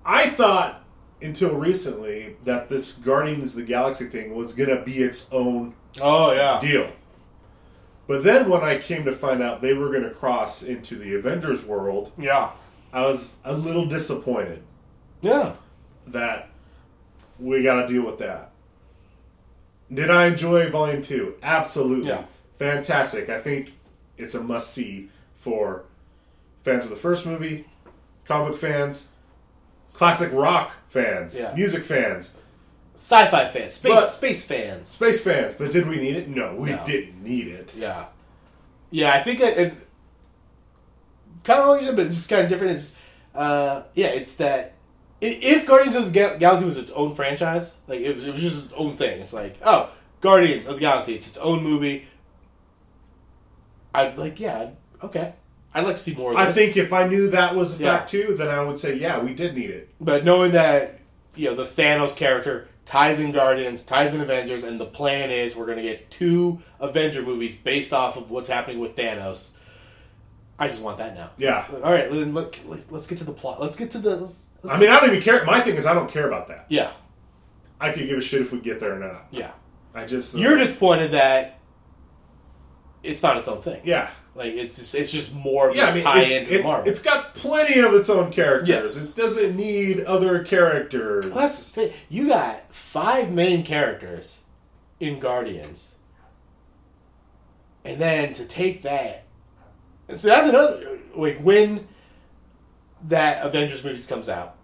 I thought until recently that this Guardians of the Galaxy thing was going to be its own Oh yeah. deal. But then when I came to find out they were going to cross into the Avengers world, Yeah. I was a little disappointed Yeah. that we got to deal with that. Did I enjoy Volume 2? Absolutely. Yeah. Fantastic. I think it's a must see for fans of the first movie, comic fans, classic rock fans, Yeah. music fans, Sci-fi fans, space But- space fans. space fans. But did we need it? No, we No. didn't need it. Yeah. Yeah, I think it, it kind of what you said, but just kind of different is, uh, yeah, it's that i- if Guardians of the Ga- Galaxy was its own franchise, like it was, it was just its own thing. It's like, oh, Guardians of the Galaxy, it's its own movie. I'd like, yeah, okay, I'd like to see more. of this. I think if I knew that was a Yeah. fact too, then I would say, yeah, we did need it. But knowing that, you know, the Thanos character ties in Guardians, ties in Avengers, and the plan is we're going to get two Avenger movies based off of what's happening with Thanos. I just want that now. Yeah. All right, then let, let's get to the plot. Let's get to the. Let's, let's- I mean, I don't even care. My thing is, I don't care about that. yeah, I could give a shit if we get there or not. yeah. I just. uh, You're disappointed that it's not its own thing. Yeah. Like it's just, it's just more of Yeah, I mean, tie it, into it, Marvel. has got plenty of its own characters. Yes. It doesn't need other characters. Well, that's the thing. You got five main characters in Guardians, and then to take that, and so that's another. Like when that Avengers movie comes out,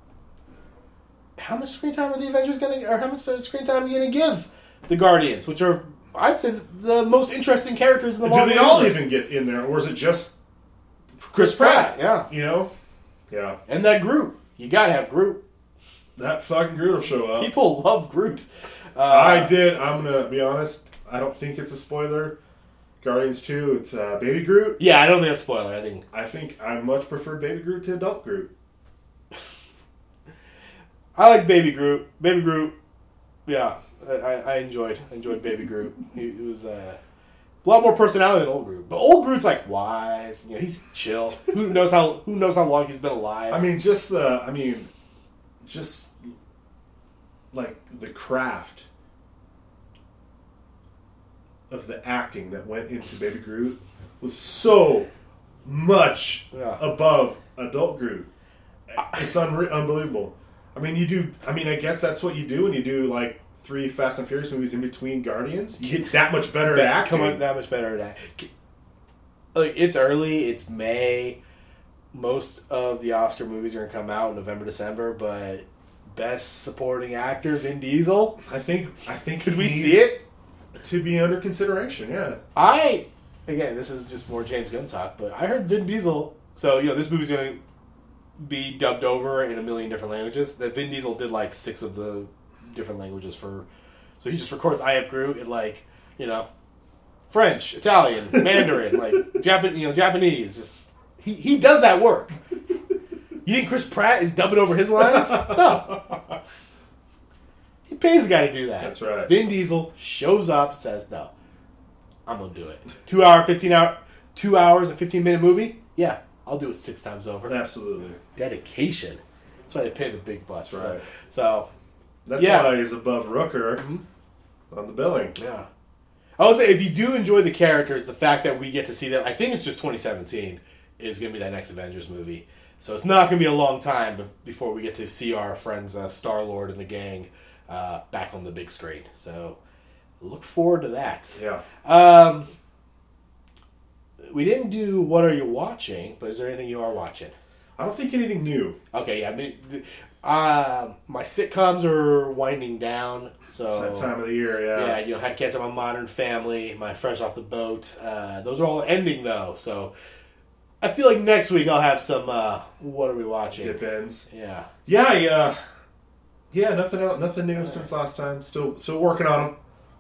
how much screen time are the Avengers going to, or how much screen time are you going to give the Guardians, which are I'd say the most interesting characters in the Do Marvel they all universe. even get in there, or is it just Chris Pratt? Yeah, you know? Yeah, and that Groot. You got to have Groot. that fucking Groot will show up. People love Groot. Uh, I did. I'm gonna be honest. I don't think it's a spoiler. Guardians Two. It's uh, Baby Groot. Yeah, I don't think it's a spoiler. I think I think I much prefer Baby Groot to Adult Groot. I like Baby Groot. Baby Groot. Yeah, I, I I enjoyed enjoyed Baby Groot. He, he was uh, a lot more personality than Old Groot. But Old Groot's like wise. You know, he's chill. who knows how Who knows how long he's been alive? I mean, just the. I mean, just like the craft of the acting that went into Baby Groot was so much Yeah. above Adult Groot. It's unre- unbelievable. I mean, you do. I mean, I guess that's what you do when you do like three Fast and Furious movies in between Guardians. You get that much better at acting. come up that much better at that. Like it's early. It's May. Most of the Oscar movies are gonna come out in November, December. But best supporting actor Vin Diesel. I think. I think. Could we see it? to be under consideration? Yeah. I again, this is just more James Gunn talk, but I heard Vin Diesel. So you know, this movie's gonna be dubbed over in a million different languages. That Vin Diesel did like six of the different languages for. So he just records I have Groot in like you know, French, Italian, Mandarin, like Japan, you know, Japanese. Just he he does that work. You think Chris Pratt is dubbing over his lines? No. He pays the guy to do that. That's right. Vin Diesel shows up, says no. I'm gonna do it. Two hour, fifteen hour, two hours and fifteen minute movie. Yeah, I'll do it six times over. Absolutely. Dedication. That's why they pay the big bucks. That's so, right. so That's Yeah. Mm-hmm. why he's above Rooker on the billing. yeah. I would say if you do enjoy the characters, the fact that we get to see them, I think it's just 2017 is gonna be that next Avengers movie. So it's not gonna be a long time before we get to see our friends uh, Star Lord and the gang uh, back on the big screen. So look forward to that. Yeah. Um, we didn't do what are you watching, but is there anything you are watching? I don't think anything new. Okay, yeah. me- th- Uh, my sitcoms are winding down, so It's that time of the year, yeah. yeah, you know, had to catch up on Modern Family, my Fresh Off the Boat. Uh, those are all ending though, so I feel like next week I'll have some. Uh, what are we watching? Dip ends. Yeah, Yeah, yeah. Yeah, nothing else, nothing new since last time. Still still working on them.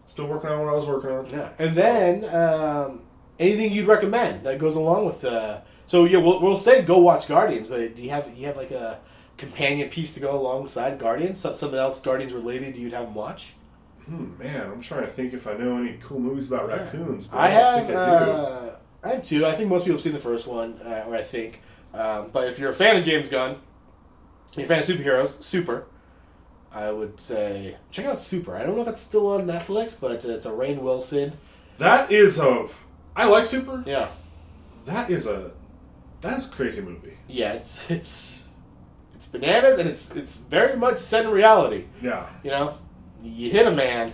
Still working on what I was working on. yeah. And then um, anything you'd recommend that goes along with. Uh, so yeah, we'll, we'll say go watch Guardians, but do you have you have like a companion piece to go alongside Guardians? Some- Something else Guardians related you'd have them watch? Hmm, man, I'm trying to think if I know any cool movies about raccoons. But I I, have. think I do. uh, I have two. I think most people have seen the first one, uh, or I think. Um, but if you're a fan of James Gunn, you're a fan of superheroes, Super. I would say check out Super. I don't know if it's still on Netflix, but it's a, it's a Rainn Wilson. That is a. I like Super. Yeah, That is a. That is a crazy movie. yeah. It's it's it's bananas, and it's it's very much set in reality. Yeah, You know, you hit a man,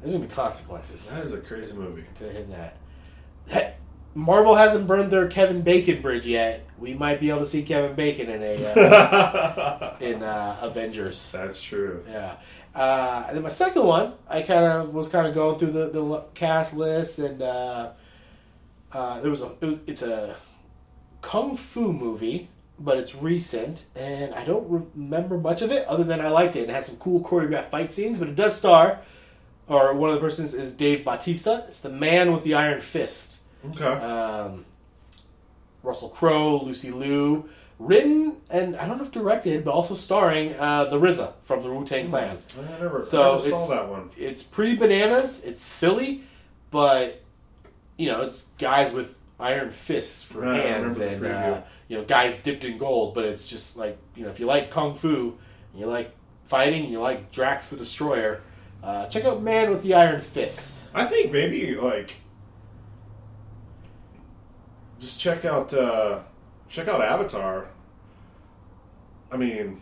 there's gonna be consequences that is a crazy movie. to hit that. Hey, Marvel hasn't burned their Kevin Bacon bridge yet. We might be able to see Kevin Bacon in a uh, in uh, Avengers. That's true. Yeah. Uh, and then my second one, I kind of was kind of going through the, the cast list, and uh, uh, there was a it was, it's a kung fu movie, but it's recent, and I don't remember much of it other than I liked it. It has some cool choreographed fight scenes, but it does star, or one of the persons is Dave Bautista. It's the man with the iron fist Okay. um, Russell Crowe, Lucy Liu, written and I don't know if directed, but also starring uh, the RZA from the Wu Tang Clan. I never, So I never saw that one. it's pretty bananas. It's silly, but you know it's guys with iron fists for Right, hands and uh, you know guys dipped in gold. But it's just like you know if you like kung fu, and you like fighting, and you like Drax the Destroyer. Uh, check out Man with the Iron Fists. I think maybe like just check out uh check out Avatar. I mean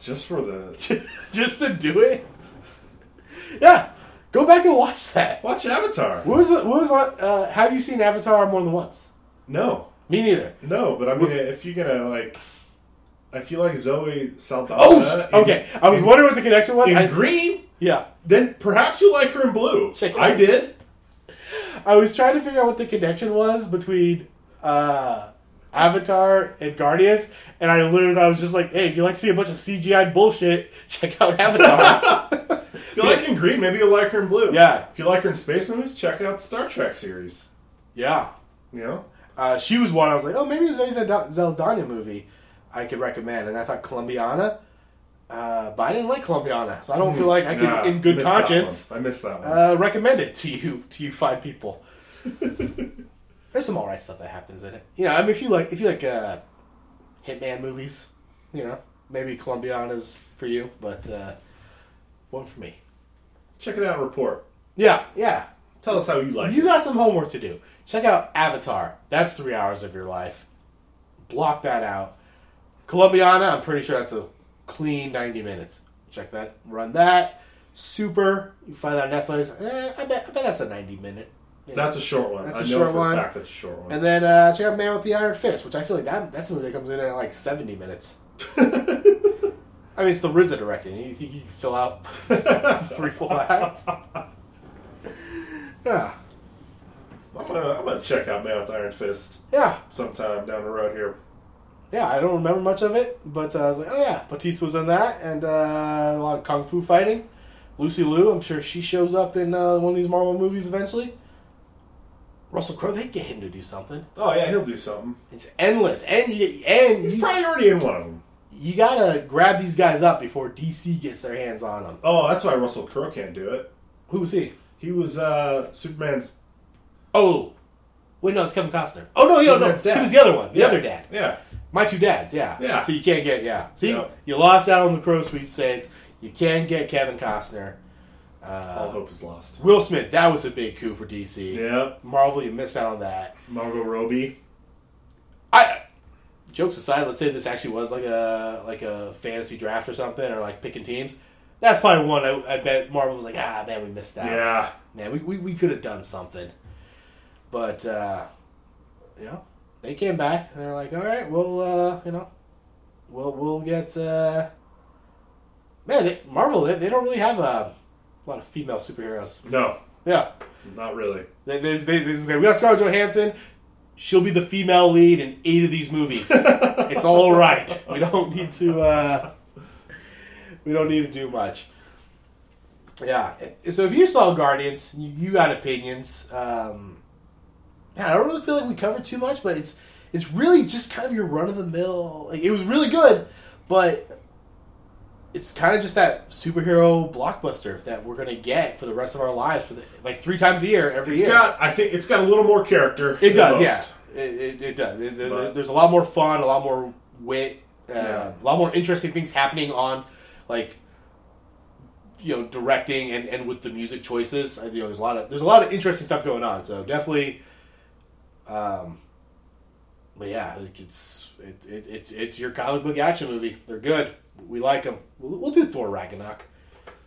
just for the just to do it. Yeah, go back and watch that. watch Avatar. What was it? What was? Uh, have you seen Avatar more than once? No. Me neither. No, but I mean if you're gonna like I feel like Zoe Saldana Oh, in- okay. I was in, wondering what the connection was. in I, green, yeah, then perhaps you like her in blue. I did. I was trying to figure out what the connection was between uh, Avatar and Guardians, and I literally I was just like, hey, if you like to see a bunch of CGI bullshit, check out Avatar. If you like her in green, maybe you'll like her in blue. Yeah. If you like her in space movies, check out the Star Trek series. yeah. You know? Uh, she was one I was like, oh, maybe there's always a Da- Zeldanya movie I could recommend, and I thought Columbiana, uh, but I didn't like Columbiana, so I don't feel like I could, Nah, in good conscience. I missed that one. uh, recommend it to you to you five people. There's some alright stuff that happens in it. You know, I mean, if you like if you like uh, Hitman movies, you know, maybe Columbiana's for you, but uh, one for me. check it out and report. Yeah, yeah. Tell us how you like it. You it. got some homework to do. Check out Avatar. That's three hours of your life. Block that out. Columbiana, I'm pretty sure that's a clean 90 minutes. Check that. Run that. Super. You find that on Netflix. Eh, I bet. I bet that's a 90 minute. That's a short one. That's I a know short for one. a fact that's a short one. And then uh, check out Man with the Iron Fist, which I feel like that that's a movie that comes in at like 70 minutes. I mean, it's the RZA directing. You think you can fill out three full acts? Yeah. I'm gonna I'm gonna check out Man with Iron Fist Yeah. sometime down the road here. yeah, I don't remember much of it, but uh, I was like, oh yeah, Bautista was in that, and uh, a lot of kung fu fighting. Lucy Liu, I'm sure she shows up in uh, one of these Marvel movies eventually. Russell Crowe, they get him to do something. Oh yeah, he'll do something. It's endless, and you, and He's you, probably already in one of them. you gotta grab these guys up before DC gets their hands on them. Oh, that's why Russell Crowe can't do it. Who was he? He was uh, Superman's. Oh, wait, no, it's Kevin Costner. Oh no, no, no, Superman's dad. he was the other one, the Yeah. other dad. Yeah, My two dads, yeah. Yeah. So you can't get, yeah. See, Yeah. you lost out on the Crowe sweepstakes. You can't get Kevin Costner. All Uh, hope is lost. Will Smith, that was a big coup for DC. Yeah, Marvel, you missed out on that. Margot Robbie. I, jokes aside, let's say this actually was like a like a fantasy draft or something, or like picking teams. That's probably one I, I bet Marvel was like, ah, man, we missed out. Yeah, Man, we, we, we could have done something. But, uh, you know, they came back and they're like, all right, we'll, uh, you know, we'll, we'll get, uh, man, they, Marvel, they, they don't really have a lot of female superheroes. no, Yeah. not really. They, they, they, they just go, we got Scarlett Johansson. She'll be the female lead in eight of these movies. it's all right. We don't need to, uh, we don't need to do much. Yeah. So if you saw Guardians, you, you got opinions. Um, yeah, I don't really feel like we covered too much, but it's it's really just kind of your run of the mill. Like it was really good, but it's kind of just that superhero blockbuster that we're gonna get for the rest of our lives for the, like three times a year every It's year. got. I think it's got a little more character. it does, most. yeah. It, it, it does. It- there's a lot more fun, a lot more wit, uh, Yeah. a lot more interesting things happening on like you know directing and, and with the music choices. I- You know, there's a lot of there's a lot of interesting stuff going on. So definitely, um, but yeah, like it's it, it, it's it's your comic book action movie. They're good. We like them. We'll, we'll do Thor Ragnarok.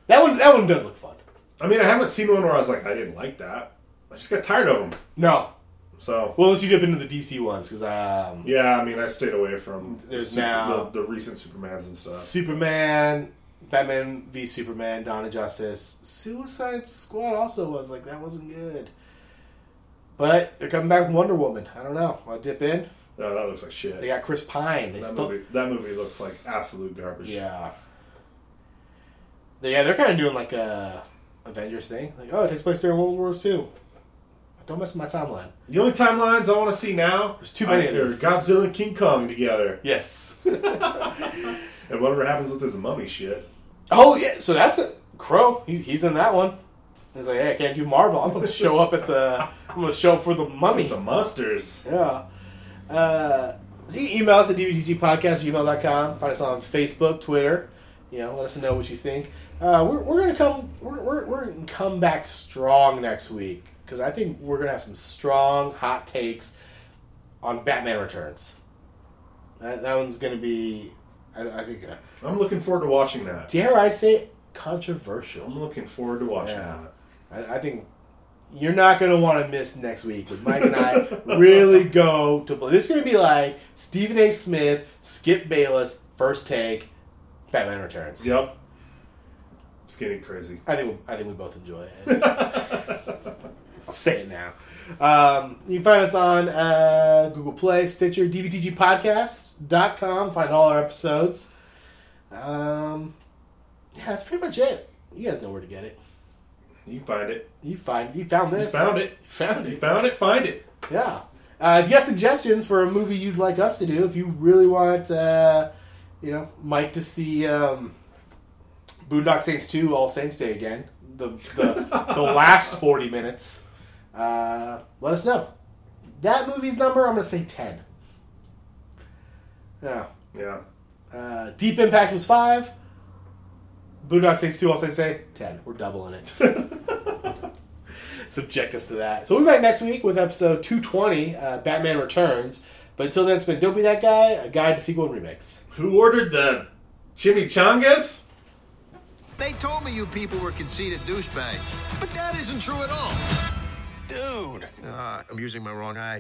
That one that one does look fun. I mean, I haven't seen one where I was like, I didn't like that. I just got tired of them. No, So well, unless you dip into the DC ones because um, yeah, I mean, I stayed away from the, There's super- now- the, the recent Supermans and stuff. Superman, Batman v Superman, Dawn of Justice, Suicide Squad also was like that wasn't good. But they're coming back with Wonder Woman. I don't know. I'll dip in. No, that looks like shit. They got Chris Pine. They that still, movie. That movie looks like absolute garbage. yeah, They- yeah. They're kind of doing like a Avengers thing. Like, oh, it takes place during World War II. Don't mess with my timeline. The only timelines I want to see now There's too many of are. Godzilla and King Kong together, Yes. and whatever happens with this mummy shit. oh yeah. So that's a Crowe. He, he's in that one. He's like, hey, I can't do Marvel. I'm gonna show up at the. I'm gonna show up for the Mummy. Some monsters. Yeah. Uh, so you can email us at dbtgpodcast@gmail.com. Find us on Facebook, Twitter. You know, let us know what you think. Uh, we're, we're gonna come. We're, we're, we're gonna come back strong next week because I think we're gonna have some strong hot takes on Batman Returns. That, that one's gonna be, I, I think, uh, I'm looking forward to watching that. dare I say, controversial. I'm looking forward to watching Yeah. that. I, I think you're not going to want to miss next week with Mike and I really go to play. This is going to be like Stephen A. Smith, Skip Bayless, first take, Batman Returns. Yep. It's getting crazy. I think we, I think we both enjoy it. I'll say it now. Um, you can find us on uh, Google Play, Stitcher, DBTGpodcast.com. Find all our episodes. Um, yeah, that's pretty much it. You guys know where to get it. You find it. You find you found this. You found it. You found it. You found it. Find it. Yeah. Uh, if you got suggestions for a movie you'd like us to do, if you really want, uh, you know, Mike to see um, Boondock Saints 2 All Saints Day again, the the, the last 40 minutes, uh, let us know. That movie's number, I'm going to say 10. Yeah. Yeah. Uh, Deep Impact was 5. Boondock Saints 2 All Saints Day, 10. We're doubling it. subject us to that. So we'll be back next week with episode 220, uh, Batman Returns. But until then, it's been Don't Be That Guy, a guide to sequel and remakes. Who ordered the chimichangas? They told me you people were conceited douchebags, but that isn't true at all. Dude. Ah, I'm using my wrong eye.